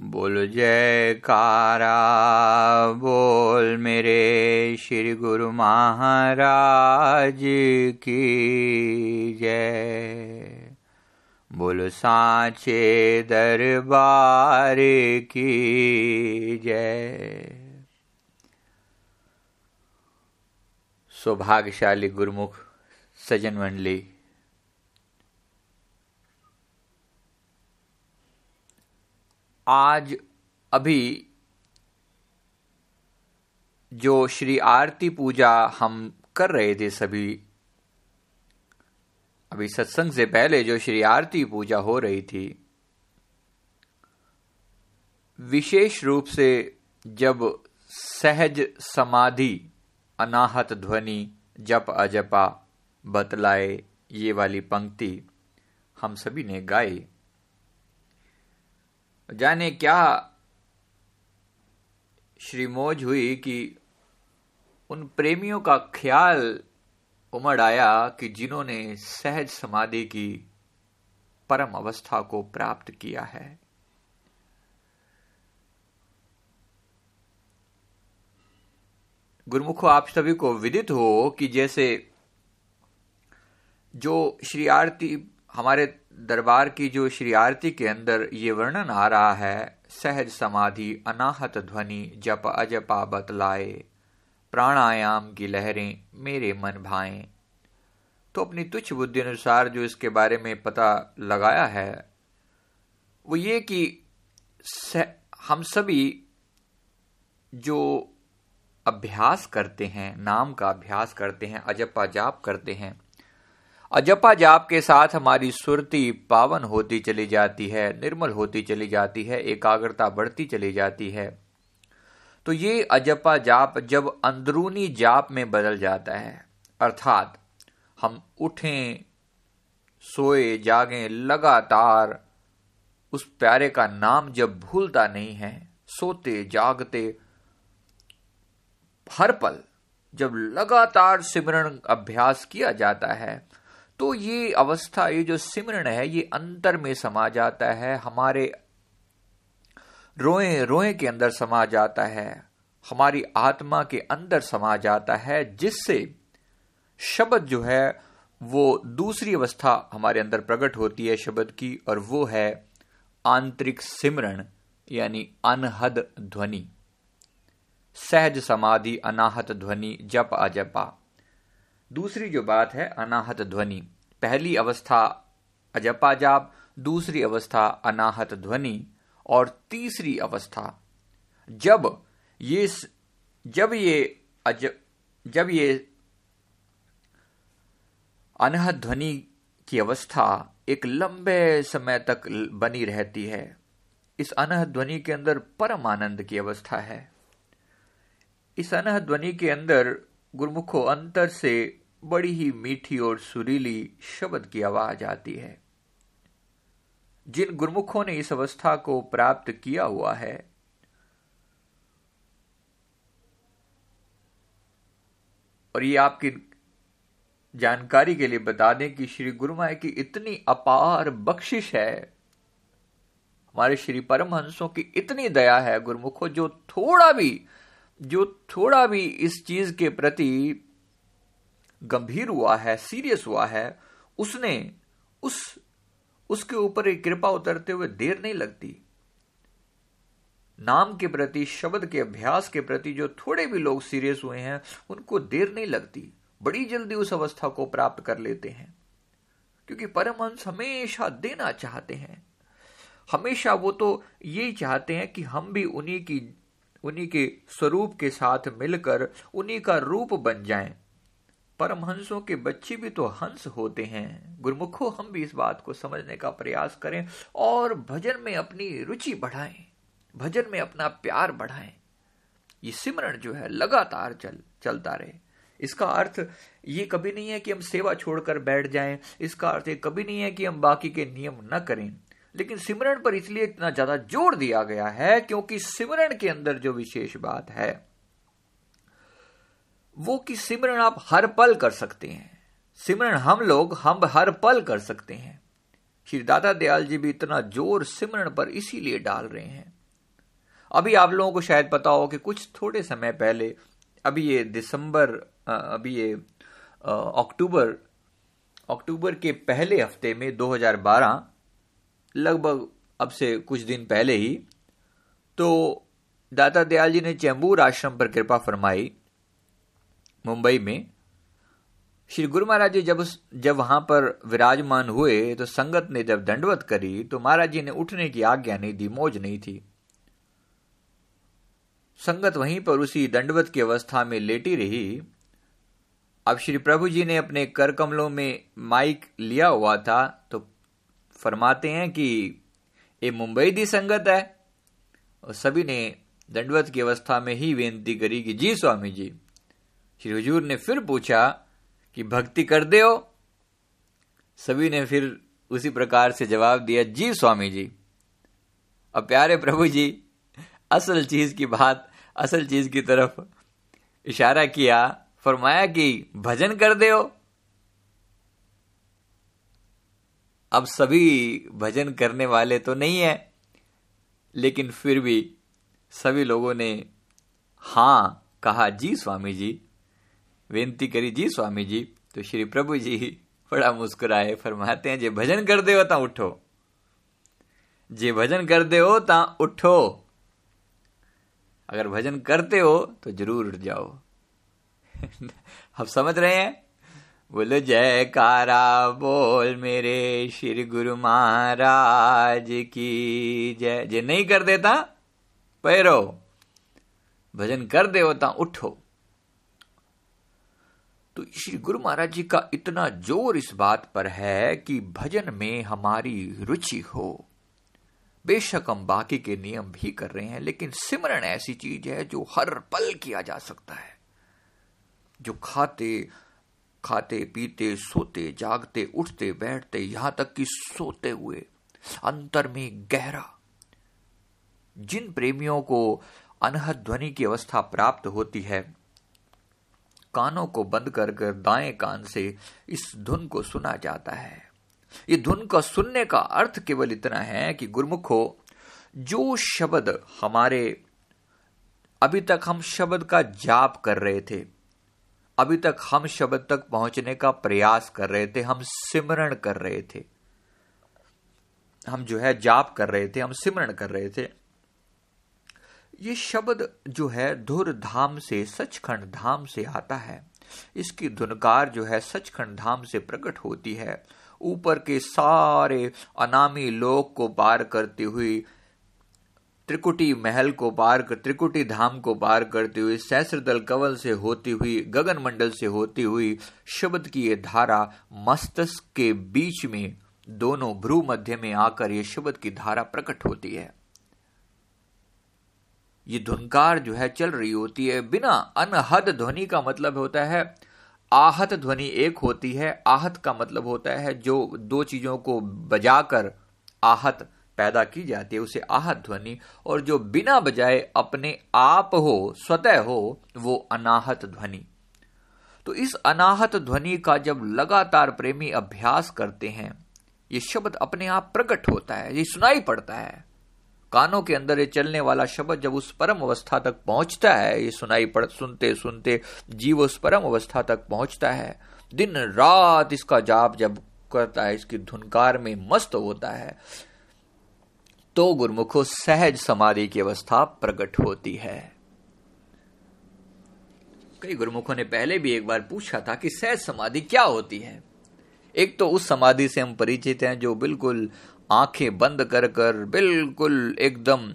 बोल जयकारा, बोल मेरे श्री गुरु महाराज की जय। बोल साचे दरबार की जय। सौभाग्यशाली गुरुमुख, सजन मंडली। आज अभी जो श्री आरती पूजा हम कर रहे थे सभी, अभी सत्संग से पहले जो श्री आरती पूजा हो रही थी, विशेष रूप से जब सहज समाधि, अनाहत ध्वनि, जप अजपा, बतलाए ये वाली पंक्ति हम सभी ने गाई। जाने क्या श्री मोज हुई कि उन प्रेमियों का ख्याल उमड़ आया कि जिन्होंने सहज समाधि की परम अवस्था को प्राप्त किया है। गुरुमुखो, आप सभी को विदित हो कि जैसे जो श्री आरती हमारे दरबार की जो श्री आरती के अंदर ये वर्णन आ रहा है, सहज समाधि, अनाहत ध्वनि, जप अजपा बतलाए, प्राणायाम की लहरें मेरे मन भाएँ। तो अपनी तुच्छ बुद्धि अनुसार जो इसके बारे में पता लगाया है, वो ये कि हम सभी जो अभ्यास करते हैं, नाम का अभ्यास करते हैं, अजपा जाप करते हैं अजपा जाप के साथ हमारी सुरती पावन होती चली जाती है, निर्मल होती चली जाती है, एकाग्रता बढ़ती चली जाती है। तो ये अजपा जाप जब अंदरूनी जाप में बदल जाता है, अर्थात हम उठें, सोए, जागें, लगातार, उस प्यारे का नाम जब भूलता नहीं है, सोते, जागते, हर पल जब लगातार सिमरण अभ्यास किया जाता है तो ये अवस्था, ये जो सिमरण है, ये अंतर में समा जाता है, हमारे रोए रोए के अंदर समा जाता है, हमारी आत्मा के अंदर समा जाता है, जिससे शब्द जो है, वो दूसरी अवस्था हमारे अंदर प्रकट होती है शब्द की, और वो है आंतरिक सिमरण यानी अनहद ध्वनि। सहज समाधि, अनाहत ध्वनि, जप अजपा। दूसरी जो बात है, अनाहत ध्वनि। पहली अवस्था, अजपा जाप, दूसरी अवस्था, अनाहत ध्वनि, और तीसरी अवस्था, जब ये जब ये अज, जब ये अनहत ध्वनि की अवस्था एक लंबे समय तक बनी रहती है। इस अनहत ध्वनि के अंदर परम आनंद की अवस्था है। इस अनहत ध्वनि के अंदर गुरुमुखो अंतर से बड़ी ही मीठी और सुरीली शब्द की आवाज़ आती है। जिन गुरमुखों ने इस अवस्था को प्राप्त किया हुआ है, और ये आपकी जानकारी के लिए बता दें कि श्री गुरु गुरुमाए की इतनी अपार बख्शिश है, हमारे श्री परमहंसों की इतनी दया है गुरुमुखों, जो थोड़ा भी, जो थोड़ा भी इस चीज़ के प्रति गंभीर हुआ है सीरियस हुआ है, उसने उस, उसके ऊपर एक कृपा उतरते हुए देर नहीं लगती। नाम के प्रति, शब्द के, अभ्यास के प्रति जो थोड़े भी लोग सीरियस हुए हैं, उनको देर नहीं लगती। बड़ी जल्दी उस अवस्था को प्राप्त कर लेते हैं। क्योंकि परमहंस हमेशा देना चाहते हैं। हमेशा वो तो यही चाहते हैं कि हम भी उन्हीं की, उन्हीं के स्वरूप के साथ मिलकर उन्हीं का रूप बन जाएँ। परमहंसों के बच्चे भी तो हंस होते हैं। गुरुमुखो, हम भी इस बात को समझने का प्रयास करें और भजन में अपनी रुचि बढ़ाएँ, भजन में अपना प्यार बढ़ाएँ। ये सिमरण जो है, लगातार चल, चलता रहे। इसका अर्थ ये कभी नहीं है कि हम सेवा छोड़कर बैठ जाएँ। इसका अर्थ ये कभी नहीं है कि हम बाकी के नियम न करें। लेकिन सिमरण पर इसलिए इतना ज़्यादा ज़ोर दिया गया है क्योंकि सिमरण के अंदर जो विशेष बात है वो कि सिमरण आप हर पल कर सकते हैं। सिमरण हम लोग, हम हर पल कर सकते हैं। श्री दादा दयाल जी भी इतना ज़ोर सिमरण पर इसीलिए डाल रहे हैं। अभी आप लोगों को शायद पता हो कि कुछ थोड़े समय पहले, अभी ये दिसंबर अभी ये अक्टूबर अक्टूबर के पहले हफ़्ते में 2012 लगभग अब से कुछ दिन पहले ही तो दाता दयाल जी ने चैम्बूर आश्रम पर कृपा फरमाई मुंबई में। श्री गुरु महाराज जी जब जब वहाँ पर विराजमान हुए तो संगत ने जब दंडवत करी तो महाराज जी ने उठने की आज्ञा नहीं दी, मौज नहीं थी। संगत वहीं पर उसी दंडवत की अवस्था में लेटी रही। अब श्री प्रभु जी ने अपने कर कमलों में माइक लिया हुआ था तो फरमाते हैं कि, ये मुंबई दी संगत है? और सभी ने दंडवत की अवस्था में ही बेनती करी कि, जी स्वामी जी। श्री हजूर ने फिर पूछा कि भक्ति कर दे सभी ने फिर उसी प्रकार से जवाब दिया, जी स्वामी जी। अब प्यारे प्रभु जी, असल चीज़ की बात, असल चीज़ की तरफ़ इशारा किया, फरमाया कि भजन कर दे अब सभी भजन करने वाले तो नहीं है, लेकिन फिर भी सभी लोगों ने हाँ कहा, जी स्वामी जी। बेनती करी, जी स्वामी जी तो श्री प्रभु जी बड़ा मुस्कुराए, फरमाते हैं, जे भजन कर दे ता उठो। जे भजन कर दे हो ता उठो। अगर भजन करते हो तो ज़रूर उठ जाओ। अब समझ रहे हैं? बोलो, जयकारा, बोल मेरे श्री गुरु महाराज की जय। जे नहीं कर देता पैरो। भजन कर दे होता उठो। तो श्री गुरु महाराज जी का इतना ज़ोर इस बात पर है कि भजन में हमारी रुचि हो। बेशक हम बाकी के नियम भी कर रहे हैं, लेकिन सिमरण ऐसी चीज़ है जो हर पल किया जा सकता है। जो खाते खाते, पीते, सोते, जागते, उठते, बैठते, यहाँ तक कि सोते हुए, अंतर में गहरा। जिन प्रेमियों को अनहद ध्वनि की अवस्था प्राप्त होती है कानों को बंद कर कर दाएँ कान से इस धुन को सुना जाता है। ये धुन का सुनने का अर्थ केवल इतना है कि गुरमुखो, जो शब्द हमारे, अभी तक हम शब्द का जाप कर रहे थे, अभी तक हम शब्द तक पहुँचने का प्रयास कर रहे थे, हम सिमरण कर रहे थे, हम जो है जाप कर रहे थे, हम सिमरण कर रहे थे ये शब्द जो है धुर धाम से सचखंड धाम से आता है। इसकी धुनकार जो है सचखंड धाम से प्रकट होती है। ऊपर के सारे अनामी लोक को पार करती हुई, त्रिकुटी महल को पार कर, त्रिकुटी धाम को पार करती हुई, सहस्रदल कवल से होती हुई, गगन मंडल से होती हुई, शब्द की ये धारा मस्तिष्क के बीच में, दोनों भ्रू मध्य में आकर ये शब्द की धारा प्रकट होती है। ये धुनकार जो है चल रही होती है। बिना अनहद ध्वनि का मतलब होता है, आहत ध्वनि एक होती है। आहत का मतलब होता है जो दो चीज़ों को बजाकर आहत पैदा की जाती है, उसे आहत ध्वनि। और जो बिना बजाए अपने आप हो, स्वतः हो, वो अनाहत ध्वनि। तो इस अनाहत ध्वनि का जब लगातार प्रेमी अभ्यास करते हैं, ये शब्द अपने आप प्रकट होता है, ये सुनाई पड़ता है। कानों के अंदर ये चलने वाला शब्द जब उस परम अवस्था तक पहुँचता है, ये सुनाई पड़, सुनते सुनते जीव उस परम अवस्था तक पहुँचता है। दिन रात इसका जाप जब करता है, इसकी धुनकार में मस्त होता है तो गुरुमुखो सहज समाधि की अवस्था प्रकट होती है। कई गुरुमुखों ने पहले भी एक बार पूछा था कि सहज समाधि क्या होती है? एक तो उस समाधि से हम परिचित हैं जो बिल्कुल आँखें बंद कर कर बिल्कुल एकदम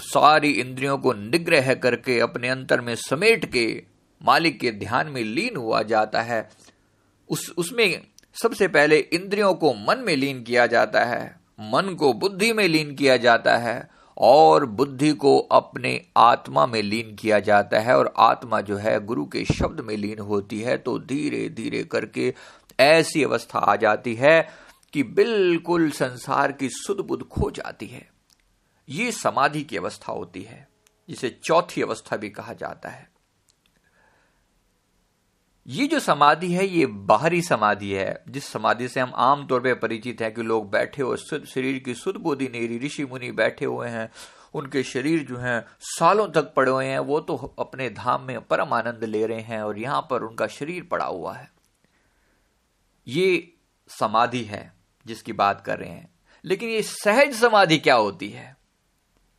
सारी इंद्रियों को निग्रह करके अपने अंतर में समेट के मालिक के ध्यान में लीन हुआ जाता है। उस, उसमें सबसे पहले इंद्रियों को मन में लीन किया जाता है। मन को बुद्धि में लीन किया जाता है और बुद्धि को अपने आत्मा में लीन किया जाता है और आत्मा जो है गुरु के शब्द में लीन होती है तो धीरे धीरे करके ऐसी अवस्था आ जाती है कि बिल्कुल संसार की सुध बुद्ध खो जाती है। ये समाधि की अवस्था होती है, जिसे चौथी अवस्था भी कहा जाता है। ये जो समाधि है, ये बाहरी समाधि है, जिस समाधि से हम आमतौर पर परिचित हैं कि लोग बैठे हो शरीर की सुध बुद्धि नेरी, ऋषि मुनि बैठे हुए हैं, उनके शरीर जो हैं, सालों तक पड़े हुए हैं, वो तो अपने धाम में परम आनंद ले रहे हैं और यहाँ पर उनका शरीर पड़ा हुआ है। ये समाधि है जिसकी बात कर रहे हैं। लेकिन ये सहज समाधि क्या होती है?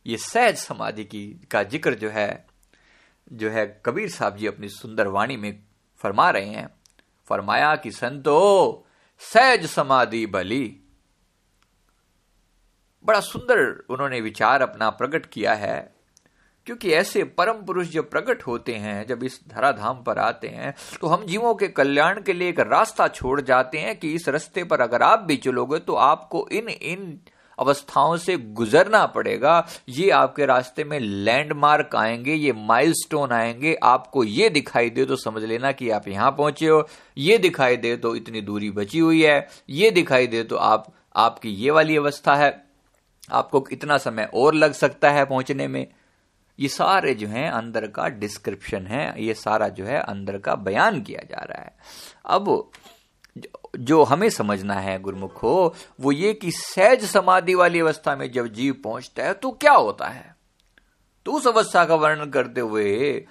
ये सहज समाधि की, का ज़िक्र जो है जो है कबीर साहब जी अपनी सुंदर वाणी में फरमा रहे हैं। फरमाया कि, संतो, सहज समाधि बली। बड़ा सुंदर उन्होंने विचार अपना प्रकट किया है। क्योंकि ऐसे परम पुरुष जब प्रकट होते हैं, जब इस धराधाम पर आते हैं तो हम जीवों के कल्याण के लिए एक रास्ता छोड़ जाते हैं कि इस रास्ते पर अगर आप भी चलोगे तो आपको इन इन अवस्थाओं से गुजरना पड़ेगा। ये आपके रास्ते में लैंडमार्क आएँगे, ये माइलस्टोन आएँगे। आपको ये दिखाई दे तो समझ लेना कि आप यहाँ पहुँचे हो। ये दिखाई दे तो इतनी दूरी बची हुई है। ये दिखाई दे तो आप, आपकी ये वाली अवस्था है। आपको इतना समय और लग सकता है पहुँचने में। ये सारे जो हैं अंदर का डिस्क्रिप्शन है, ये सारा जो है अंदर का बयान किया जा रहा है। अब जो हमें समझना है गुरुमुखो वो ये कि सहज समाधि वाली अवस्था में जब जीव पहुँचता है तो क्या होता है? तो उस अवस्था का वर्णन करते हुए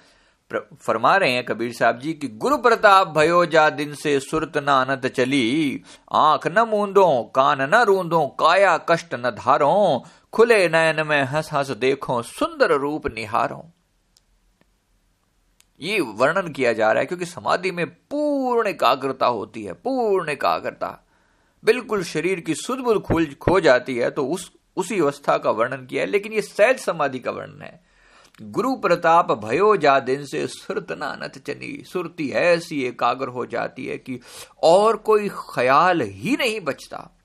फरमा रहे हैं कबीर साहब जी कि गुरु प्रताप भयो जा दिन से सुरत न अनत चली, आँख न मूंदो, कान न रूंदो, काया कष्ट न धारो खुले नयन में हंस हंस देखो, सुंदर रूप निहारो। ये वर्णन किया जा रहा है क्योंकि समाधि में पूर्ण एकाग्रता होती है, पूर्ण एकाग्रता। बिल्कुल शरीर की सुध खुल, खो जाती है तो उस, उसी अवस्था का वर्णन किया है, लेकिन ये सहज समाधि का वर्णन है। गुरु प्रताप भयो जा दिन से सुरत नानत चनी। सुरती ऐसी एकाग्र हो जाती है कि और कोई ख्याल ही नहीं बचता।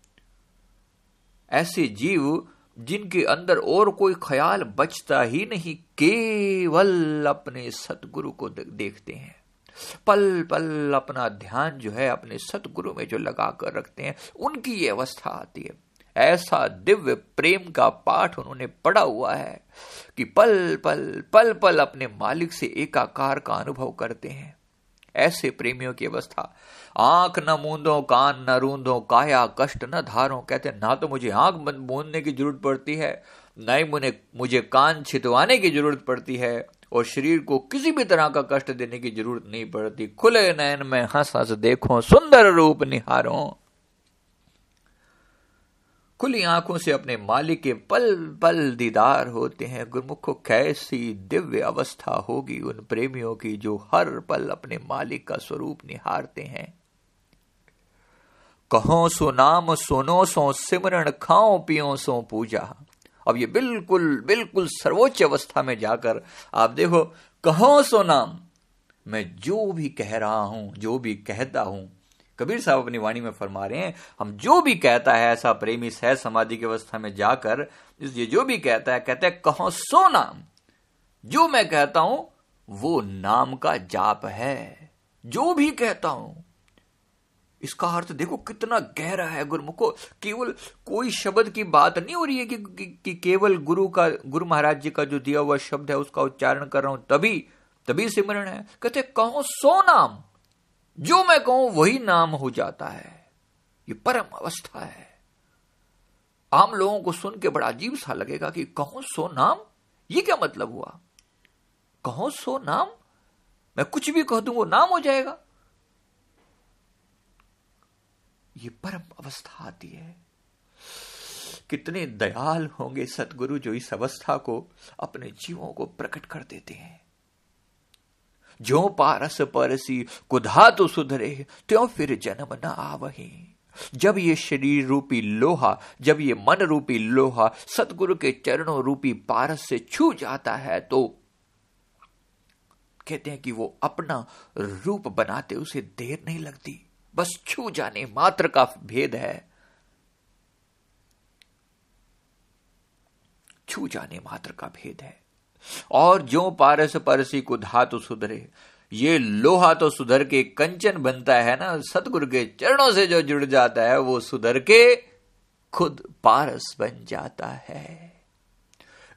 ऐसे जीव जिनके अंदर और कोई ख्याल बचता ही नहीं, केवल अपने सतगुरु को देखते हैं। पल पल अपना ध्यान जो है अपने सतगुरु में जो लगा कर रखते हैं, उनकी ये अवस्था आती है। ऐसा दिव्य प्रेम का पाठ उन्होंने पढ़ा हुआ है कि पल पल पल पल अपने मालिक से एकाकार का अनुभव करते हैं। ऐसे प्रेमियों की अवस्था आँख न मूंदो, कान न रूंदो, काया कष्ट न धारो। कहते, ना तो मुझे आँख मूंदने की ज़रूरत पड़ती है, न ही मुझे मुझे कान छितवाने की ज़रूरत पड़ती है और शरीर को किसी भी तरह का कष्ट देने की ज़रूरत नहीं पड़ती। खुले नयन में हंस हंस देखो, सुंदर रूप निहारो। खुली आँखों से अपने मालिक के पल पल दीदार होते हैं। गुरमुखो कैसी दिव्य अवस्था होगी उन प्रेमियों की जो हर पल अपने मालिक का स्वरूप निहारते हैं। कहो सो नाम, सुनो सो सिमरण खाओ पियो सो पूजा। अब ये बिल्कुल बिल्कुल सर्वोच्च अवस्था में जाकर आप देखो, कहो सो नाम, मैं जो भी कह रहा हूँ, जो भी कहता हूँ, कबीर साहब अपनी वाणी में फरमा रहे हैं, हम जो भी कहता है, ऐसा प्रेमी सह समाधि की अवस्था में जाकर ये जो भी कहता है, कहते हैं, कहो सो नाम। जो मैं कहता हूँ, वो नाम का जाप है। जो भी कहता हूँ इसका अर्थ देखो कितना गहरा है गुरुमुखो केवल कोई शब्द की बात नहीं हो रही है कि, कि, कि केवल गुरु का गुरु महाराज जी का जो दिया हुआ शब्द है उसका उच्चारण कर रहा हूँ तभी तभी सिमरण है। कहते कहो सो नाम जो मैं कहूँ वही नाम हो जाता है। ये परम अवस्था है। आम लोगों को सुन के बड़ा अजीब सा लगेगा कि कहो सो नाम ये क्या मतलब हुआ? कहो सो नाम? मैं कुछ भी कह दूँ वो नाम हो जाएगा। ये परम अवस्था आती है। कितने दयाल होंगे सतगुरु जो इस अवस्था को अपने जीवों को प्रकट कर देते हैं। जो पारस परसी कुधा तो सुधरे, त्यों फिर जन्म न आवही। जब ये शरीर रूपी लोहा, जब ये मन रूपी लोहा सतगुरु के चरणों रूपी पारस से छू जाता है तो कहते हैं कि वो अपना रूप बनाते उसे देर नहीं लगती। बस छू जाने मात्र का भेद है। छू जाने मात्र का भेद है। और जो पारस परसी को धातु सुधरे, ये लोहा तो सुधर के कंचन बनता है ना, सतगुरु के चरणों से जो जुड़ जाता है, वो सुधर के खुद पारस बन जाता है।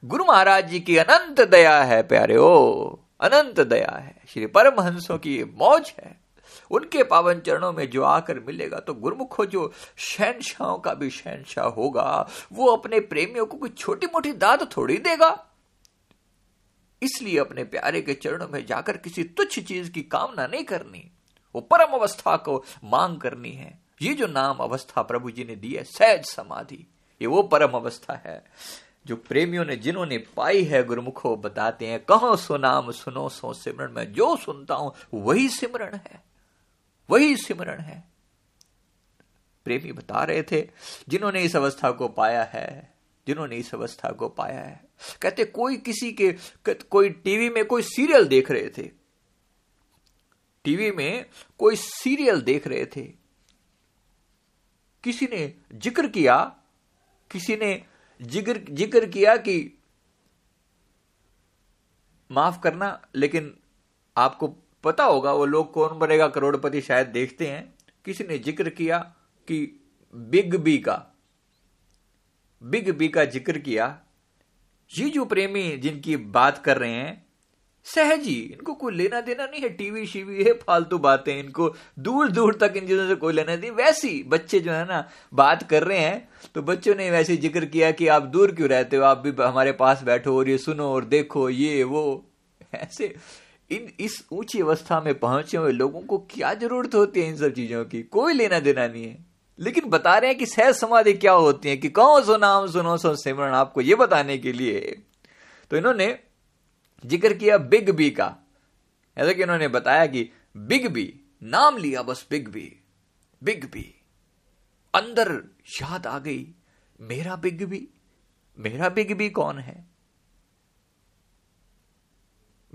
गुरु महाराज जी की अनंत दया है, प्यारे ओ, अनंत दया है। श्री परमहंसों की मौज है। उनके पावन चरणों में जो आकर मिलेगा तो गुरुमुखो, जो शहनशाहों का भी शहनशाह होगा, वो अपने प्रेमियों को कोई छोटी मोटी दाद थोड़ी देगा। इसलिए अपने प्यारे के चरणों में जाकर किसी तुच्छ चीज़ की कामना नहीं करनी। वो परम अवस्था को मांग करनी है। ये जो नाम अवस्था प्रभु जी ने दी है, सहज समाधि, ये वो परम अवस्था है, जो प्रेमियों ने, जिन्होंने पाई है गुरुमुखो, बताते हैं, कहो सो नाम सुनो सो सिमरण में जो सुनता हूँ, वही सिमरण है। वही सिमरण है। प्रेमी बता रहे थे, जिन्होंने इस अवस्था को पाया है, जिन्होंने इस अवस्था को पाया है। कहते, कोई किसी के कोई टीवी में कोई सीरियल देख रहे थे। टीवी में कोई सीरियल देख रहे थे। किसी ने ज़िक्र किया, किसी ने ज़िक्र ज़िक्र किया कि माफ़ करना, लेकिन आपको पता होगा वो लोग कौन बनेगा, करोड़पति शायद देखते हैं। किसी ने ज़िक्र किया कि बिग बी का, बिग बी का ज़िक्र किया। ये जो प्रेमी जिनकी बात कर रहे हैं, सहज, इनको कोई लेना देना नहीं है, टीवी शीवी है, फालतू बातें इनको दूर दूर तक इन चीज़ों से कोई लेना नहीं। वैसी बच्चे जो है ना, बात कर रहे हैं तो बच्चों ने वैसे ज़िक्र किया कि आप दूर क्यों रहते हो? आप भी हमारे पास बैठो और ये सुनो और देखो, ये, वो, ऐसे इन, इस ऊँची अवस्था में पहुँचे हुए लोगों को क्या ज़रूरत होती है इन सब चीज़ों की? कोई लेना देना नहीं है। लेकिन बता रहे हैं कि सहज समाधि क्या होती है कि कौन सो नाम सुनो, सो सिमरण आपको ये बताने के लिए। तो इन्होंने ज़िक्र किया बिग बी का। ऐसा कि इन्होंने बताया कि बिग बी, नाम लिया बस बिग बी बिग बी। अंदर याद आ गई, मेरा बिग बी, मेरा बिग बी कौन है?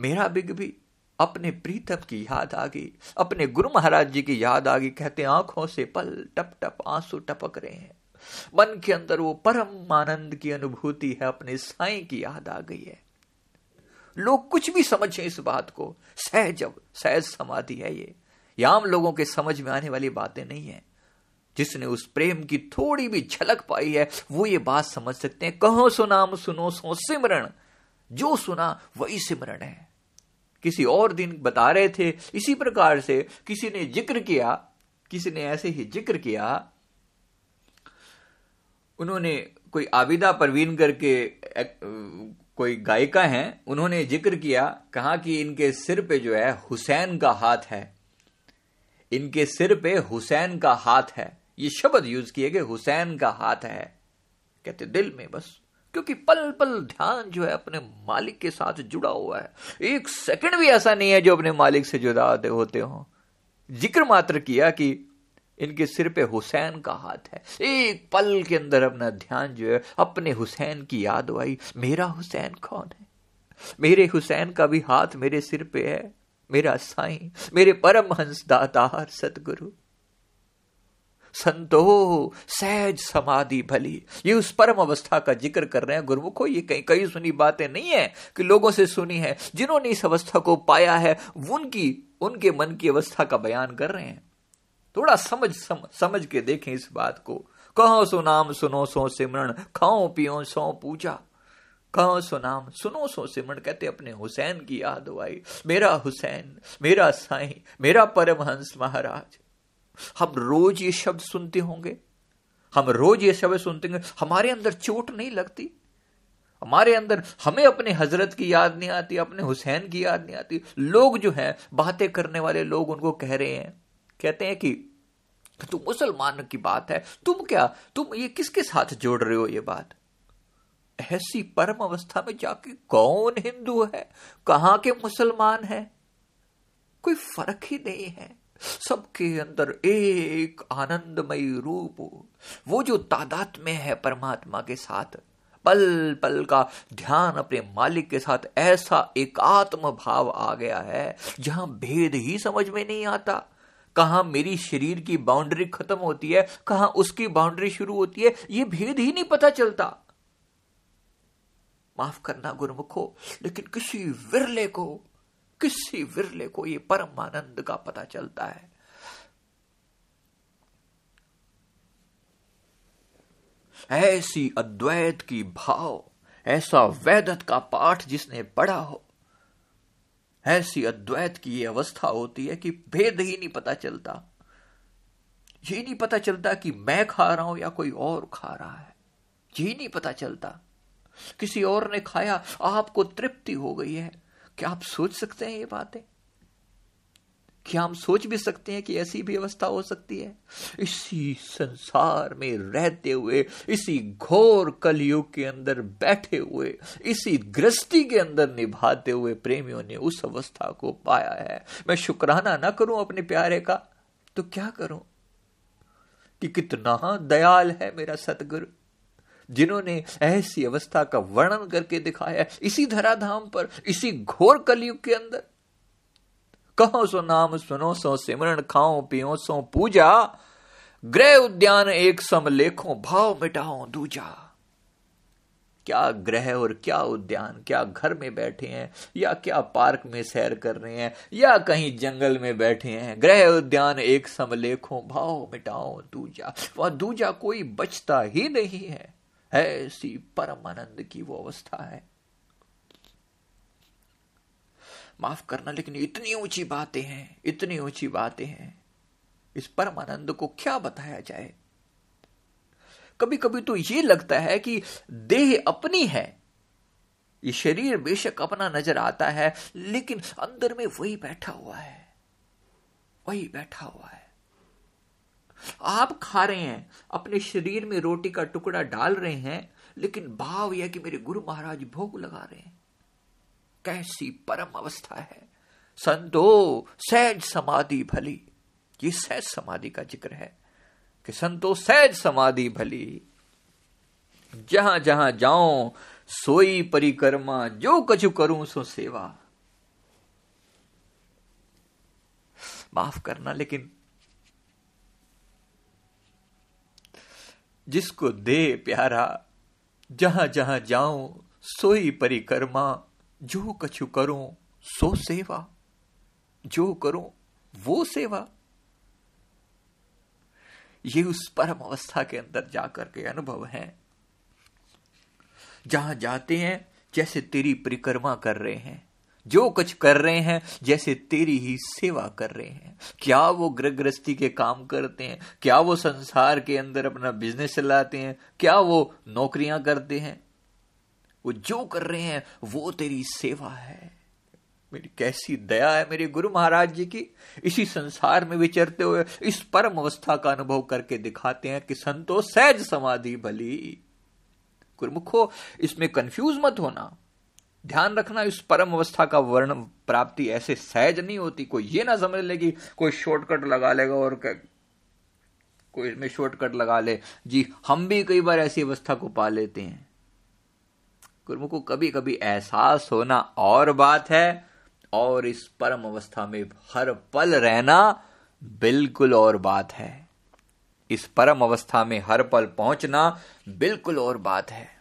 मेरा बिग भी अपने प्रीतम की याद आ गई, अपने गुरु महाराज जी की याद आ गई। कहते, आँखों से पल टप टप आँसू टपक रहे हैं। मन के अंदर वो परम आनंद की अनुभूति है, अपने साई की याद आ गई है। लोग कुछ भी समझे इस बात को, सहज सहज समाधि है ये। ये आम लोगों के समझ में आने वाली बातें नहीं है। जिसने उस प्रेम की थोड़ी भी झलक पाई है, वो ये बात समझ सकते हैं। कहो सुनाम सुनो सो सिमरण जो सुना वही सिमरण है। किसी और दिन बता रहे थे। इसी प्रकार से किसी ने ज़िक्र किया, किसी ने ऐसे ही ज़िक्र किया। उन्होंने कोई आबिदा परवीन करके कोई गायिका हैं, उन्होंने ज़िक्र किया, कहा कि इनके सिर पे जो है हुसैन का हाथ है। इनके सिर पे हुसैन का हाथ है। ये शब्द यूज़ किए गए हुसैन का हाथ है। कहते, दिल में बस। क्योंकि पल पल ध्यान जो है अपने मालिक के साथ जुड़ा हुआ है। एक सेकंड भी ऐसा नहीं है जो अपने मालिक से जुदा होते हो। ज़िक्र मात्र किया कि इनके सिर पे हुसैन का हाथ है। एक पल के अंदर अपना ध्यान जो है, अपने हुसैन की याद आई। मेरा हुसैन कौन है? मेरे हुसैन का भी हाथ मेरे सिर पे है। मेरा साईं, मेरे परम हंस दातार सतगुरु। संतो सहज समाधि भली। ये उस परम अवस्था का ज़िक्र कर रहे हैं गुरुमुखो ये कहीं कई सुनी बातें नहीं है कि लोगों से सुनी है जिन्होंने इस अवस्था को पाया है उनकी उनके मन की अवस्था का बयान कर रहे हैं। थोड़ा समझ सम, समझ के देखें इस बात को। कहो सो नाम सुनो सो सिमरण खाओ पियो सो पूजा। कहो सो नाम सुनो सो सिमरण कहते अपने हुसैन की याद आई मेरा हुसैन मेरा साईं मेरा परमहंस महाराज हम रोज ये शब्द सुनते होंगे। हम रोज ये शब्द सुनते होंगे। हमारे अंदर चोट नहीं लगती। हमारे अंदर हमें अपने हज़रत की याद नहीं आती, अपने हुसैन की याद नहीं आती। लोग जो हैं, बातें करने वाले लोग उनको कह रहे हैं। कहते हैं कि तुम मुसलमान की बात है। तुम क्या? तुम ये किसके साथ जोड़ रहे हो ये बात? ऐसी परम अवस्था में जाके कौन हिंदू है? कहाँ के मुसलमान है? कोई फ़र्क ही नहीं है। सबके अंदर एक आनंदमयी रूप। वो जो तादाद में है परमात्मा के साथ पल पल का ध्यान अपने मालिक के साथ, ऐसा एकात्म भाव आ गया है, जहाँ भेद ही समझ में नहीं आता। कहा मेरी शरीर की बाउंड्री खत्म होती है, कहा उसकी बाउंड्री शुरू होती है, ये भेद ही नहीं पता चलता। माफ़ करना गुरुमुखो, लेकिन किसी विरले को किसी विरले को ये परम आनंद का पता चलता है। ऐसी अद्वैत की भाव, ऐसा वैदत का पाठ जिसने पढ़ा हो, ऐसी अद्वैत की यह अवस्था होती है कि भेद ही नहीं पता चलता। ये नहीं पता चलता कि मैं खा रहा हूँ या कोई और खा रहा है। ये नहीं पता चलता। किसी और ने खाया, आपको तृप्ति हो गई है। क्या आप सोच सकते हैं ये बातें? क्या हम सोच भी सकते हैं कि ऐसी भी अवस्था हो सकती है? इसी संसार में रहते हुए, इसी घोर कलयुग के अंदर बैठे हुए, इसी गृहस्थी के अंदर निभाते हुए प्रेमियों ने उस अवस्था को पाया है। मैं शुक्राना ना करूँ अपने प्यारे का। तो क्या करूँ? कि कितना दयाल है मेरा सतगुरु। जिन्होंने ऐसी अवस्था का वर्णन करके दिखाया इसी धराधाम पर, इसी घोर कलयुग के अंदर। कहो सो नाम, सुनो सो सिमरण खाओ पियो सो पूजा, ग्रह उद्यान एक सम लेखो, भाव मिटाओ दूजा। क्या ग्रह और क्या उद्यान, क्या घर में बैठे हैं, या क्या पार्क में सैर कर रहे हैं, या कहीं जंगल में बैठे हैं, ग्रह उद्यान एक सम लेखो, भाव मिटाओ दूजा। वह दूजा कोई बचता ही नहीं है। ऐसी परम आनंद की वो अवस्था है। माफ़ करना, लेकिन इतनी ऊँची बातें हैं, इतनी ऊँची बातें हैं। इस परम आनंद को क्या बताया जाए? कभी कभी तो ये लगता है कि देह अपनी है। ये शरीर बेशक अपना नज़र आता है, लेकिन अंदर में वही बैठा हुआ है। वही बैठा हुआ है। आप खा रहे हैं, अपने शरीर में रोटी का टुकड़ा डाल रहे हैं, लेकिन भाव यह कि मेरे गुरु महाराज भोग लगा रहे हैं। कैसी परम अवस्था है। संतो सहज समाधि भली। ये सहज समाधि का ज़िक्र है कि संतो सहज समाधि भली। जहाँ जहाँ जाऊँ, सोई परिक्रमा, जो कछु करूँ, सो सेवा। माफ़ करना, लेकिन जिसको दे प्यारा, जहाँ जहाँ जाऊँ, सोई परिक्रमा, जो कछु करूँ, सो सेवा, जो करूँ, वो सेवा। ये उस परम अवस्था के अंदर जाकर के अनुभव है। जहाँ जाते हैं, जैसे तेरी परिक्रमा कर रहे हैं। जो कुछ कर रहे हैं, जैसे तेरी ही सेवा कर रहे हैं। क्या वो गृह गृहस्थी के काम करते हैं? क्या वो संसार के अंदर अपना बिज़नेस चलाते हैं? क्या वो नौकरियाँ करते हैं? वो जो कर रहे हैं, वो तेरी सेवा है। मेरी कैसी दया है मेरे गुरु महाराज जी की। इसी संसार में विचरते हुए, इस परम अवस्था का अनुभव करके दिखाते हैं कि संतो सहज समाधि भली। गुरुमुखो, इसमें कंफ्यूज मत होना। ध्यान रखना, इस परम अवस्था का वर्ण प्राप्ति ऐसे सहज नहीं होती। कोई ये ना समझ ले कि कोई शॉर्टकट लगा लेगा और कोई इसमें शॉर्टकट लगा ले। जी, हम भी कई बार ऐसी अवस्था को पा लेते हैं। गुरु को कभी कभी एहसास होना और बात है, और इस परम अवस्था में हर पल रहना बिल्कुल और बात है। इस परम अवस्था में हर पल पहुँचना बिल्कुल और बात है।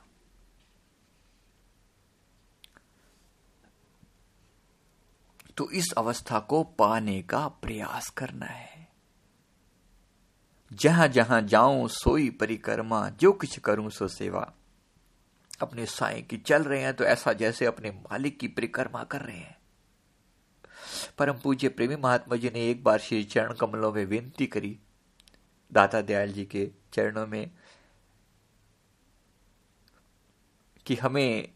तो इस अवस्था को पाने का प्रयास करना है। जहाँ जहाँ जाऊँ, सोई परिक्रमा, जो कुछ करूँ, सो सेवा। अपने साय की चल रहे हैं तो ऐसा जैसे अपने मालिक की परिक्रमा कर रहे हैं। परम पूज्य प्रेमी महात्मा जी ने एक बार श्री चरण कमलों में विनती करी। दाता दयाल जी के चरणों में कि हमें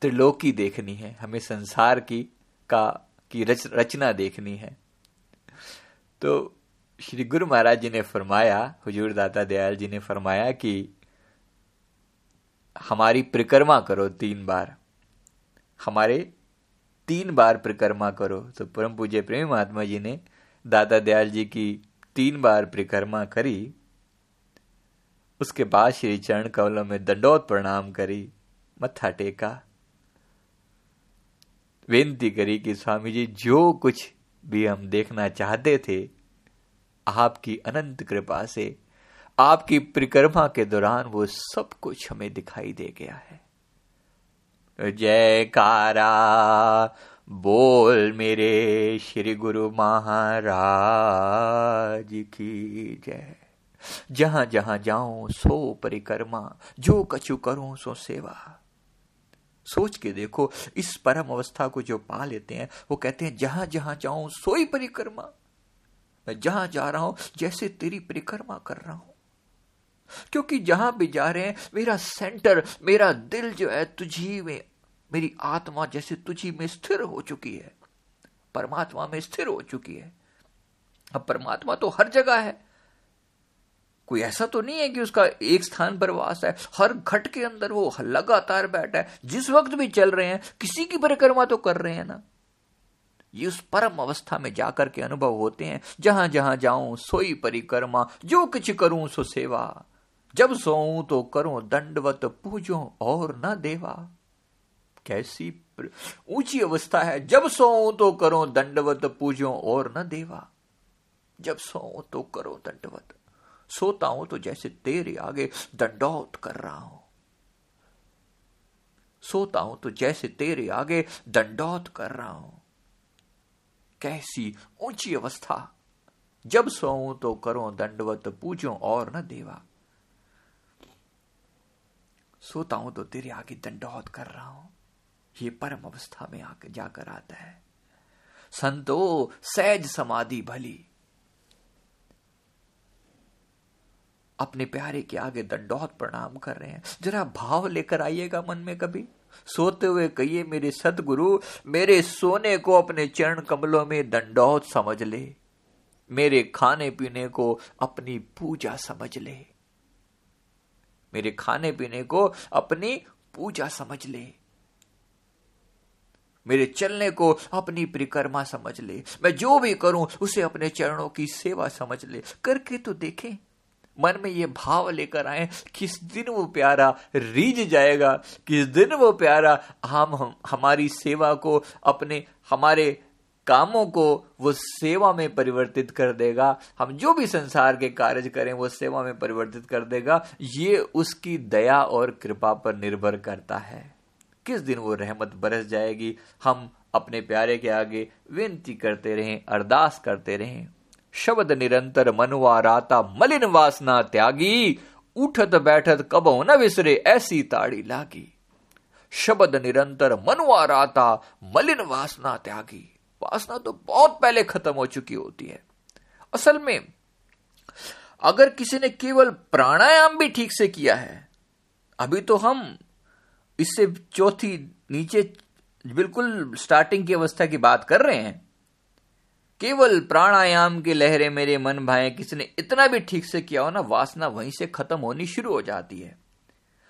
त्रिलोकी देखनी है, हमें संसार की का की रच, रचना देखनी है। तो श्री गुरु महाराज जी ने फरमाया हुजूर दाता दयाल जी ने फरमाया कि हमारी परिक्रमा करो तीन बार। हमारे तीन बार परिक्रमा करो। तो परम पूज्य प्रेमी महात्मा जी ने दादा दयाल जी की तीन बार परिक्रमा करी। उसके बाद श्री चरण कमलों में दंडोत प्रणाम करी मत्था टेका। बेनती करी कि स्वामी जी जो कुछ भी हम देखना चाहते थे, आपकी अनंत कृपा से, आपकी परिक्रमा के दौरान वो सब कुछ हमें दिखाई दे गया है। जयकारा, बोल मेरे श्री गुरु महाराज की जय। जहाँ जहाँ जाऊँ, सो परिक्रमा, जो कछु करूँ, सो सेवा। सोच के देखो, इस परम अवस्था को जो पा लेते हैं, वो कहते हैं, जहाँ जहाँ जाऊँ, सोई परिक्रमा। मैं जहाँ जा रहा हूँ, जैसे तेरी परिक्रमा कर रहा हूँ। क्योंकि जहाँ भी जा रहे हैं, मेरा सेंटर मेरा दिल जो है, तुझी में, मेरी आत्मा जैसे तुझी में स्थिर हो चुकी है। परमात्मा में स्थिर हो चुकी है। अब परमात्मा तो हर जगह है। कोई ऐसा तो नहीं है कि उसका एक स्थान पर वास है। हर घट के अंदर वो लगातार बैठा है। जिस वक्त भी चल रहे हैं, किसी की परिक्रमा तो कर रहे हैं ना। ये उस परम अवस्था में जाकर के अनुभव होते हैं। जहाँ जहाँ जाऊँ, सोई परिक्रमा, जो कुछ करूँ, सो सेवा। जब सोऊं तो करूँ दंडवत, पूजो और न देवा। कैसी ऊँची अवस्था है। जब सोऊं तो करो दंडवत, पूजो और न देवा। जब सोऊं तो करो दंडवत। सोता हूँ तो जैसे तेरे आगे दंडौत कर रहा हूँ। सोता हूँ तो जैसे तेरे आगे दंडौत कर रहा हूँ। कैसी ऊँची अवस्था। जब सोऊं तो करो दंडवत, पूजो और न देवा। सोता हूँ तो तेरे आगे दंडौत कर रहा हूँ। ये परम अवस्था में आकर जाकर आता है। संतो सहज समाधि भली। अपने प्यारे के आगे दंडौत प्रणाम कर रहे हैं। जरा भाव लेकर आइएगा मन में कभी। सोते हुए कहिए, मेरे सदगुरु, मेरे सोने को अपने चरण कमलों में दंडौत समझ ले। मेरे खाने पीने को अपनी पूजा समझ ले। मेरे खाने पीने को अपनी पूजा समझ ले। मेरे चलने को अपनी परिक्रमा समझ ले। मैं जो भी करूँ, उसे अपने चरणों की सेवा समझ ले। करके तो देखें। मन में ये भाव लेकर आए किस दिन वो प्यारा रीझ जाएगा किस दिन वो प्यारा हम, हम हमारी सेवा को अपने हमारे कामों को वो सेवा में परिवर्तित कर देगा। हम जो भी संसार के कार्य करें वो सेवा में परिवर्तित कर देगा। ये उसकी दया और कृपा पर निर्भर करता है। किस दिन वो रहमत बरस जाएगी हम अपने प्यारे के आगे विनती करते रहें अरदास करते रहें। शब्द निरंतर मनुआ राता मलिन वासना त्यागी, उठत बैठत कबो न विसरे ऐसी ताड़ी लागी। शब्द निरंतर मनुआ राता मलिन वासना त्यागी। वासना तो बहुत पहले खत्म हो चुकी होती है। असल में, अगर किसी ने केवल प्राणायाम भी ठीक से किया है, अभी तो हम इससे चौथी, नीचे बिल्कुल स्टार्टिंग की अवस्था की बात कर रहे हैं। केवल प्राणायाम की लहरें मेरे मन भाए किसी ने इतना भी ठीक से किया हो ना, वासना वहीं से खत्म होनी शुरू हो जाती है।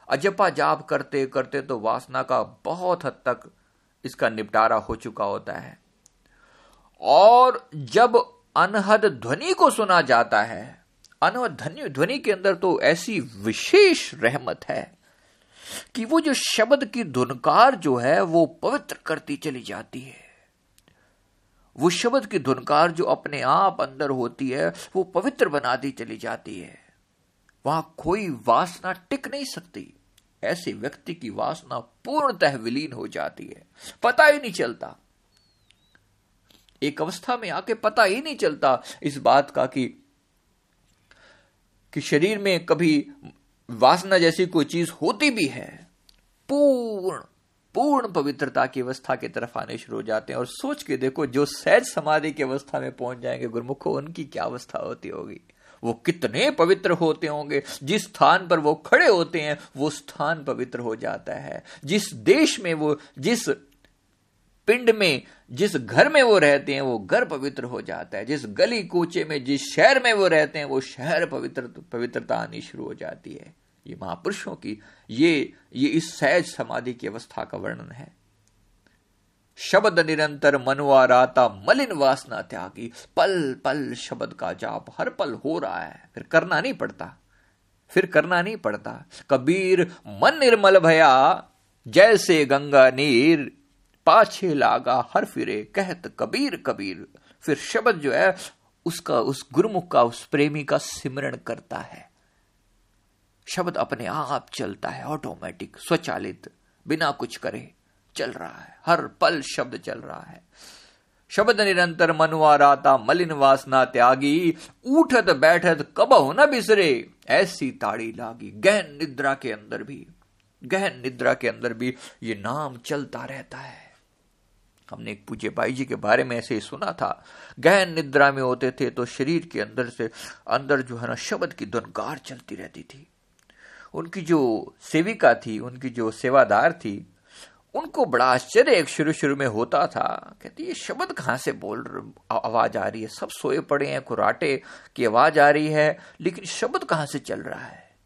अजपा जाप करते करते तो वासना का बहुत हद तक इसका निपटारा हो चुका होता है। और जब अनहद ध्वनि को सुना जाता है, अनहद ध्वनि ध्वनि के अंदर तो ऐसी विशेष रहमत है कि वो जो शब्द की धुनकार जो है, वो पवित्र करती चली जाती है। वो शब्द की धुनकार जो अपने आप अंदर होती है, वो पवित्र बनाती चली जाती है। वहाँ कोई वासना टिक नहीं सकती। ऐसे व्यक्ति की वासना पूर्णतः विलीन हो जाती है। पता ही नहीं चलता। एक अवस्था में आके पता ही नहीं चलता इस बात का कि कि शरीर में कभी वासना जैसी कोई चीज़ होती भी है। पूर्ण पूर्ण पवित्रता की अवस्था की तरफ़ आने शुरू हो जाते हैं और सोच के देखो, जो सहज समाधि की अवस्था में पहुँच जाएँगे गुरुमुखो, उनकी क्या अवस्था होती होगी? वो कितने पवित्र होते होंगे? जिस स्थान पर वो खड़े होते हैं, वो स्थान पवित्र हो जाता है। जिस देश में वो, जिस पिंड में, जिस घर में वो रहते हैं, वो घर पवित्र हो जाता है। जिस गली कूचे में, जिस शहर में वो रहते हैं, वो शहर पवित्र, पवित्रता आनी शुरू हो जाती है। ये महापुरुषों की, ये ये इस सहज समाधि की अवस्था का वर्णन है। शब्द निरंतर मनुआ राता मलिन वासना त्यागी, पल पल शब्द का जाप, हर पल हो रहा है। फिर करना नहीं पड़ता, फिर करना नहीं पड़ता। कबीर, मन निर्मल भया, जैसे गंगा नीर, पाछे लागा, हर फिरे, कहत कबीर कबीर। फिर शब्द जो है, उसका, उस गुरुमुख का, उस प्रेमी का सिमरण करता है। शब्द अपने आप चलता है ऑटोमेटिक स्वचालित, बिना कुछ करे चल रहा है। हर पल शब्द चल रहा है। शब्द निरंतर मनुआ राता मलिन वासना त्यागी, उठत बैठत कबहु न बिसरे, ऐसी ताड़ी लागी, गहन निद्रा के अंदर भी, गहन निद्रा के अंदर भी ये नाम चलता रहता है। हमने एक पूज्य भाई जी के बारे में ऐसे ही सुना था, गहन निद्रा में होते थे तो शरीर के अंदर से, अंदर जो है ना, शब्द की धनकार चलती रहती थी। उनकी जो सेविका थी, उनकी जो सेवादार थी, उनको बड़ा आश्चर्य एक शुरू शुरू में होता था। कहती, ये शब्द कहाँ से बोल आवाज़ आ रही है। सब सोए पड़े हैं, कुराटे की आवाज़ आ रही है, लेकिन शब्द कहाँ से चल रहा है?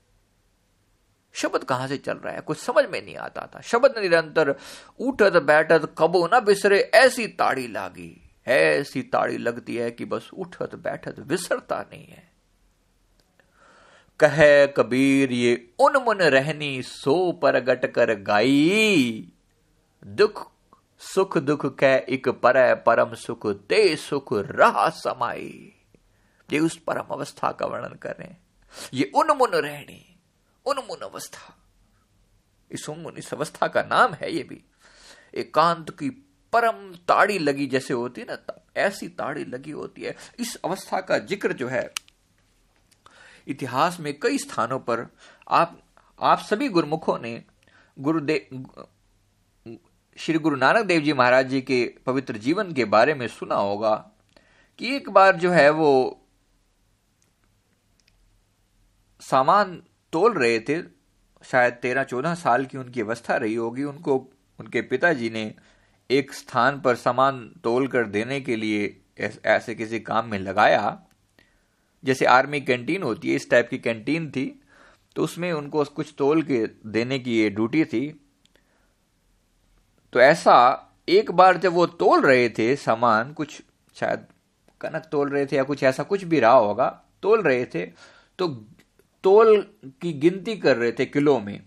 शब्द कहाँ से चल रहा है? कुछ समझ में नहीं आता था। शब्द निरंतर उठत बैठत, कबो ना बिसरे, ऐसी ताड़ी लागी। ऐसी ताड़ी लगती है कि बस उठत बैठत, विसरता नहीं है। कहे कबीर, ये उनमुन रहनी सो परगट कर गाई। दुख, सुख दुख कह एक पर, परम सुख ते सुख रहा समाई। ये उस परम अवस्था का वर्णन कर रहे हैं। ये उनमुन रहनी उन्मुन अवस्था। इस उन्मुन इस अवस्था का नाम है ये भी। एकांत की परम ताड़ी लगी जैसे होती है ना ऐसी ताड़ी लगी होती है। इस अवस्था का ज़िक्र जो है इतिहास में कई स्थानों पर आप आप सभी गुरुमुखों ने गुरुदेव श्री गुरु नानक देव जी महाराज जी के पवित्र जीवन के बारे में सुना होगा कि एक बार जो है वो सामान तोल रहे थे, शायद तेरह चौदह साल की उनकी अवस्था रही होगी, उनको, उनके पिताजी ने एक स्थान पर सामान तोल कर देने के लिए ऐसे किसी काम में लगाया। जैसे आर्मी कैंटीन होती है, इस टाइप की कैंटीन थी तो उसमें उनको कुछ तोल के देने की ये ड्यूटी थी। तो ऐसा एक बार जब वो तोल रहे थे सामान, कुछ शायद कनक तोल रहे थे या कुछ ऐसा कुछ भी रहा होगा, तोल रहे थे तो तोल की गिनती कर रहे थे किलो में।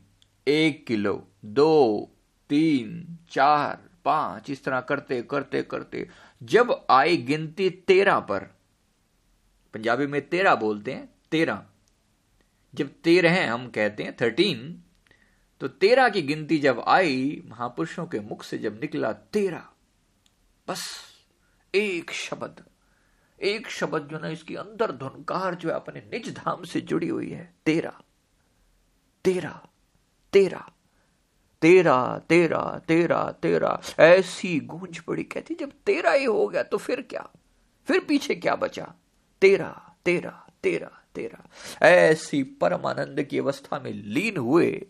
एक किलो, दो, तीन, चार, पाँच, इस तरह करते करते करते, जब आई गिनती तेरह पर पंजाबी में तेरह बोलते हैं, तेरह। जब तेरह हम कहते हैं थर्टीन तो तेरह की गिनती जब आई, महापुरुषों के मुख से जब निकला तेरह, बस एक शब्द एक शब्द जो ना इसकी अंदर धुनकार जो है अपने निज धाम से जुड़ी हुई है तेरा तेरा तेरा तेरा तेरा तेरा तेरा ऐसी गूंज पड़ी, कहती, जब तेरा ही हो गया तो फिर क्या? फिर पीछे क्या बचा? तेरा तेरा तेरा तेरा। ऐसी परमानंद की अवस्था में लीन हुए,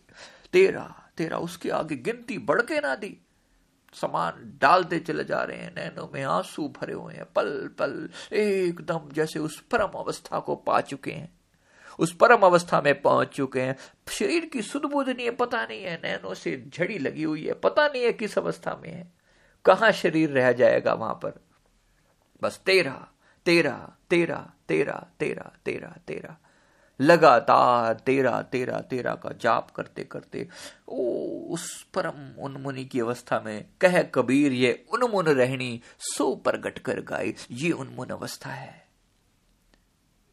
तेरा तेरा, उसके आगे गिनती बढ़ के ना दी। समान डालते चले जा रहे हैं, नैनों में आँसू भरे हुए हैं, पल पल, एकदम जैसे उस परम अवस्था को पा चुके हैं। उस परम अवस्था में पहुँच चुके हैं। शरीर की सुध बुध नहीं है, पता नहीं है, नैनों से झड़ी लगी हुई है, पता नहीं है किस अवस्था में है। कहा शरीर रह जाएगा वहाँ पर? बस तेरा तेरा तेरा तेरा तेरा तेरा तेरा। लगातार तेरा तेरा तेरा का जाप करते करते, ओ, उस परम उन्मुनि की अवस्था में कह कबीर, ये उन्मुन रहनी सो प्रगट कर गाय ये उन्मुन अवस्था है।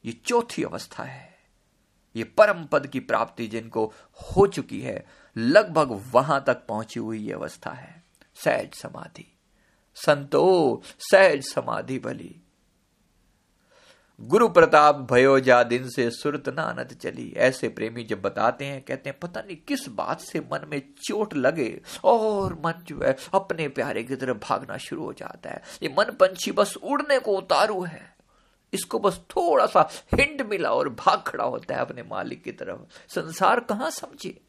ये चौथी अवस्था है। ये परम पद की प्राप्ति जिनको हो चुकी है, लगभग वहाँ तक पहुँची हुई ये अवस्था है। सहज समाधि। संतो, सहज समाधि भली गुरु प्रताप भयो जा दिन से सुरत नानत चली। ऐसे प्रेमी जब बताते हैं, कहते हैं, पता नहीं किस बात से मन में चोट लगे और मन जो है अपने प्यारे की तरफ़ भागना शुरू हो जाता है। ये मन पंछी बस उड़ने को उतारू है। इसको बस थोड़ा सा हिंट मिला और भाग खड़ा होता है अपने मालिक की तरफ़। संसार कहाँ समझे?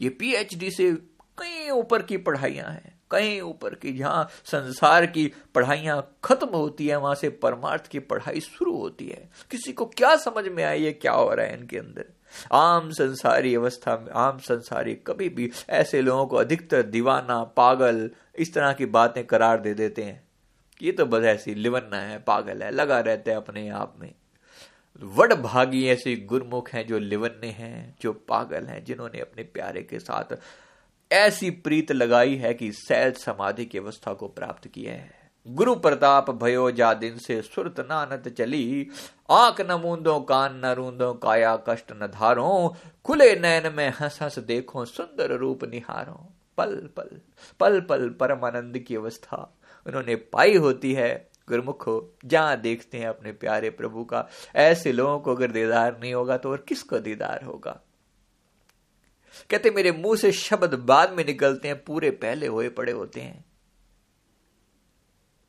ये पीएचडी से कई ऊपर की पढ़ाइयाँ हैं। कहीं ऊपर की, जहाँ संसार की पढ़ाइयाँ खत्म होती है, वहाँ से परमार्थ की पढ़ाई शुरू होती है। किसी को क्या समझ में आई है क्या हो रहा है इनके अंदर? आम संसारी अवस्था में, आम संसारी कभी भी ऐसे लोगों को अधिकतर दीवाना, पागल, इस तरह की बातें करार दे देते हैं। ये तो बस ऐसी लिवन्ना है, पागल है, लगा रहते हैं अपने आप में। वड भागी ऐसे गुरमुख हैं जो लिवन्ने हैं, जो पागल हैं, जिन्होंने अपने प्यारे के साथ ऐसी प्रीत लगाई है कि सैल समाधि की अवस्था को प्राप्त किया है। गुरु प्रताप भयो जा दिन से सुरत नानत चली। आँख न मूंदो, कान न रूंदो, काया कष्ट न धारो। खुले नयन में हंस हंस देखो, सुंदर रूप निहारो। पल पल पल पल परम आनंद की अवस्था उन्होंने पाई होती है। गुरमुखो, जहाँ देखते हैं अपने प्यारे प्रभु का। ऐसे लोगों को अगर दीदार नहीं होगा तो और किसको दीदार होगा? कहते, मेरे मुँह से शब्द बाद में निकलते हैं, पूरे पहले हुए पड़े होते हैं।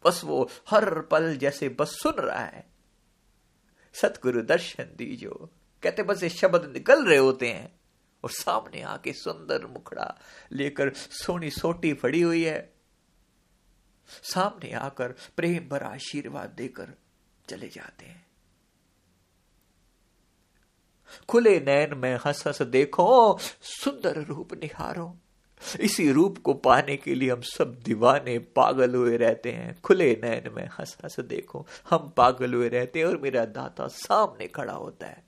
बस वो हर पल जैसे बस सुन रहा है। सतगुरु दर्शन दीजो। कहते, बस ये शब्द निकल रहे होते हैं और सामने आके सुंदर मुखड़ा लेकर सोनी सोटी फड़ी हुई है। सामने आकर प्रेम भरा आशीर्वाद देकर चले जाते हैं। खुले नैन में हंस हंस देखो, सुंदर रूप निहारो। इसी रूप को पाने के लिए हम सब दीवाने पागल हुए रहते हैं। खुले नैन में हंस हंस देखो, हम पागल हुए रहते हैं और मेरा दाता सामने खड़ा होता है।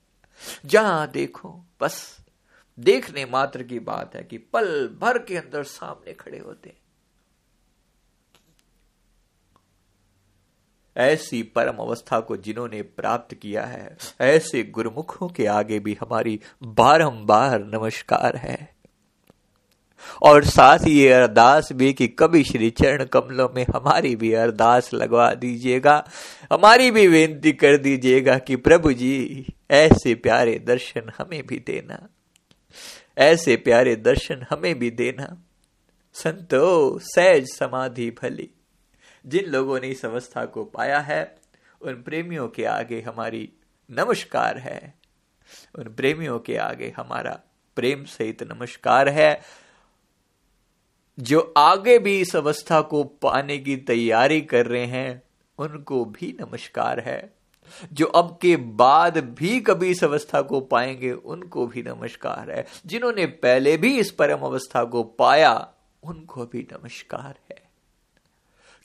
जहाँ देखो, बस देखने मात्र की बात है कि पल भर के अंदर सामने खड़े होते हैं। ऐसी परम अवस्था को जिन्होंने प्राप्त किया है, ऐसे गुरुमुखों के आगे भी हमारी बारंबार नमस्कार है। और साथ ही ये अरदास भी कि कभी श्री चरण कमलों में हमारी भी अरदास लगवा दीजिएगा, हमारी भी बेनती कर दीजिएगा कि प्रभु जी, ऐसे प्यारे दर्शन हमें भी देना। ऐसे प्यारे दर्शन हमें भी देना। संतो सहज समाधि भली। जिन लोगों ने इस अवस्था को पाया है, उन प्रेमियों के आगे हमारी नमस्कार है। उन प्रेमियों के आगे हमारा प्रेम सहित नमस्कार है। जो आगे भी इस अवस्था को पाने की तैयारी कर रहे हैं, उनको भी नमस्कार है। जो अब के बाद भी कभी इस अवस्था को पाएँगे, उनको भी नमस्कार है। जिन्होंने पहले भी इस परम अवस्था को पाया, उनको भी नमस्कार है।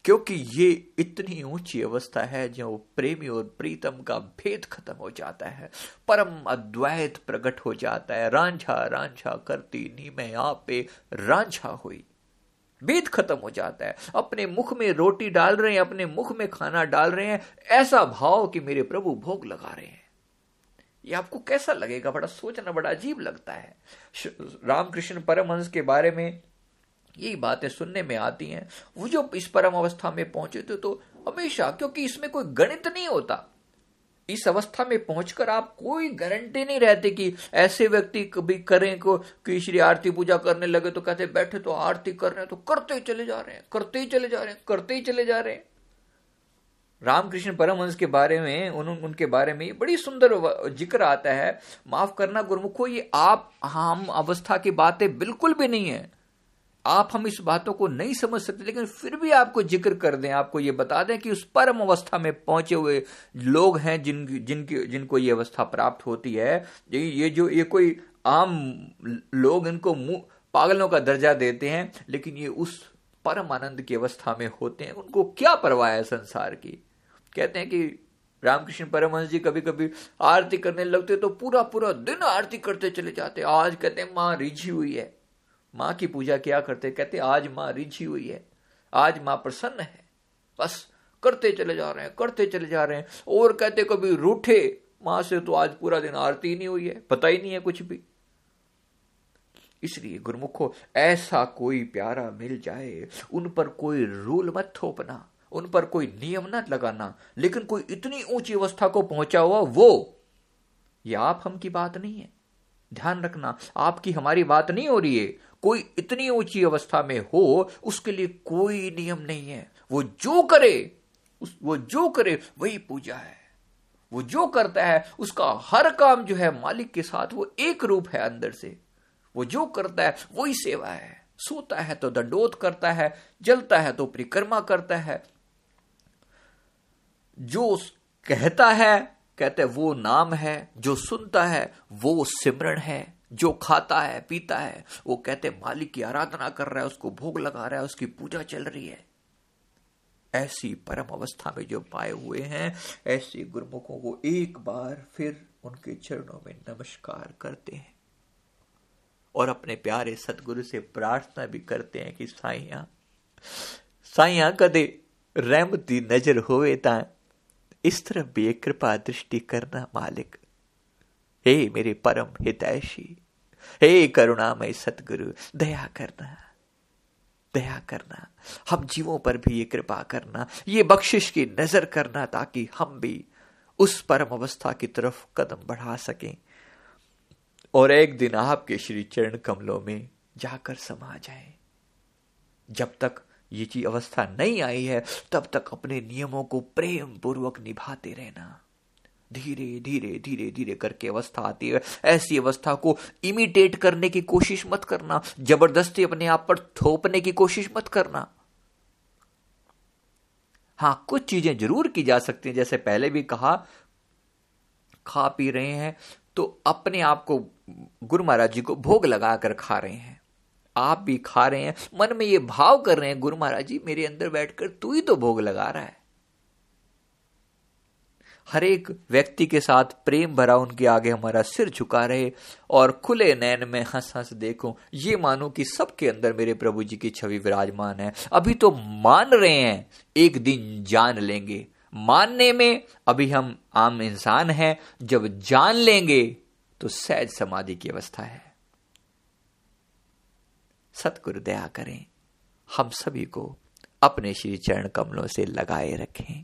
क्योंकि ये इतनी ऊँची अवस्था है जो प्रेमी और प्रीतम का भेद खत्म हो जाता है। परम अद्वैत प्रकट हो जाता है। रांझा रांझा करती नी में आप रांझा हुई। भेद खत्म हो जाता है। अपने मुख में रोटी डाल रहे हैं, अपने मुख में खाना डाल रहे हैं, ऐसा भाव कि मेरे प्रभु भोग लगा रहे हैं। ये आपको कैसा लगेगा? बड़ा सोचना बड़ा अजीब लगता है। रामकृष्ण परमहंस के बारे में यही बातें सुनने में आती हैं। वो जो इस परम अवस्था में पहुँचे थे तो हमेशा क्योंकि इसमें कोई गणित नहीं होता इस अवस्था में पहुंचकर आप कोई गारंटी नहीं रहती कि ऐसे व्यक्ति कभी करें को कि श्री आरती पूजा करने लगे तो कहते बैठे तो आरती कर रहे हैं तो करते ही चले जा रहे हैं करते ही चले जा रहे हैं करते ही चले जा रहे हैं। रामकृष्ण परमहंस के बारे में उन, उनके बारे में बड़ी सुंदर ज़िक्र आता है। माफ़ करना गुरुमुखो ये आप हम अवस्था की बातें बिल्कुल भी नहीं है। आप हम इस बातों को नहीं समझ सकते, लेकिन फिर भी आपको ज़िक्र कर दें, आपको ये बता दें कि उस परम अवस्था में पहुँचे हुए लोग हैं जिन, जिनकी, जिनको ये अवस्था प्राप्त होती है। ये जो, ये कोई आम लोग, इनको पागलों का दर्जा देते हैं, लेकिन ये उस परम आनंद की अवस्था में होते हैं। उनको क्या परवाह है संसार की? कहते हैं कि रामकृष्ण परमहंस जी कभी कभी आरती करने लगते तो पूरा पूरा दिन आरती करते चले जाते आज कहते हैं, माँ, रिझी हुई है। माँ की पूजा क्या करते, कहते, आज माँ रिझी हुई है। आज माँ प्रसन्न है। बस, करते चले जा रहे हैं, करते चले जा रहे हैं। और कहते, कभी रूठे माँ से तो आज पूरा दिन आरती नहीं हुई है। पता ही नहीं है कुछ भी। इसलिए गुरुमुखो ऐसा कोई प्यारा मिल जाए, उन पर कोई रूल मत थोपना, उन पर कोई नियम न लगाना। लेकिन कोई इतनी ऊँची अवस्था को पहुँचा हुआ वो, ये आप हम की बात नहीं है। ध्यान रखना, आपकी हमारी बात नहीं हो रही है। कोई इतनी ऊँची अवस्था में हो, उसके लिए कोई नियम नहीं है। वो जो करे, उस, वो जो करे, वही पूजा है। वो जो करता है, उसका हर काम जो है मालिक के साथ, वो एक रूप है अंदर से। वो जो करता है, वही सेवा है। सोता है तो दंडोत करता है, जलता है तो परिक्रमा करता है। जो कहता है, कहते वो नाम है, जो सुनता है, वो सिमरण है। जो खाता है, पीता है, वो कहते मालिक की आराधना कर रहा है, उसको भोग लगा रहा है, उसकी पूजा चल रही है। ऐसी परम अवस्था में जो पाए हुए हैं, ऐसे गुरुमुखों को एक बार फिर उनके चरणों में नमस्कार करते हैं। और अपने प्यारे सतगुरु से प्रार्थना भी करते हैं कि साइया साइया कदे रहमती नज़र होवे ता, इस तरह कृपा दृष्टि करना, मालिक। हे मेरे परम हितैषी हे करुणामय सतगुरु, दया करना दया करना। हम जीवों पर भी ये कृपा करना, ये बख्शिश की नज़र करना ताकि हम भी उस परम अवस्था की तरफ़ कदम बढ़ा सकें और एक दिन आपके श्री चरण कमलों में जाकर समा जाए। जब तक ये चीज़ अवस्था नहीं आई है, तब तक अपने नियमों को प्रेम पूर्वक निभाते रहना। धीरे धीरे धीरे धीरे करके अवस्था आती है। ऐसी अवस्था को इमिटेट करने की कोशिश मत करना। ज़बरदस्ती अपने आप पर थोपने की कोशिश मत करना। हाँ, कुछ चीज़ें ज़रूर की जा सकती हैं। जैसे पहले भी कहा, खा पी रहे हैं तो अपने आप को गुरु महाराज जी को भोग लगाकर खा रहे हैं। आप भी खा रहे हैं। मन में ये भाव कर रहे हैं, गुरु महाराज जी, मेरे अंदर बैठकर तू ही तो भोग लगा रहा है। हर एक व्यक्ति के साथ प्रेम भरा उनके आगे हमारा सिर झुका रहे और खुले नैन में हंस हंस देखो। ये मानो कि सबके अंदर मेरे प्रभु जी की छवि विराजमान है। अभी तो मान रहे हैं, एक दिन जान लेंगे। मानने में अभी हम आम इंसान हैं, जब जान लेंगे तो सहज समाधि की अवस्था है। सतगुरु दया करें, हम सभी को अपने श्री चरण कमलों से लगाए रखें।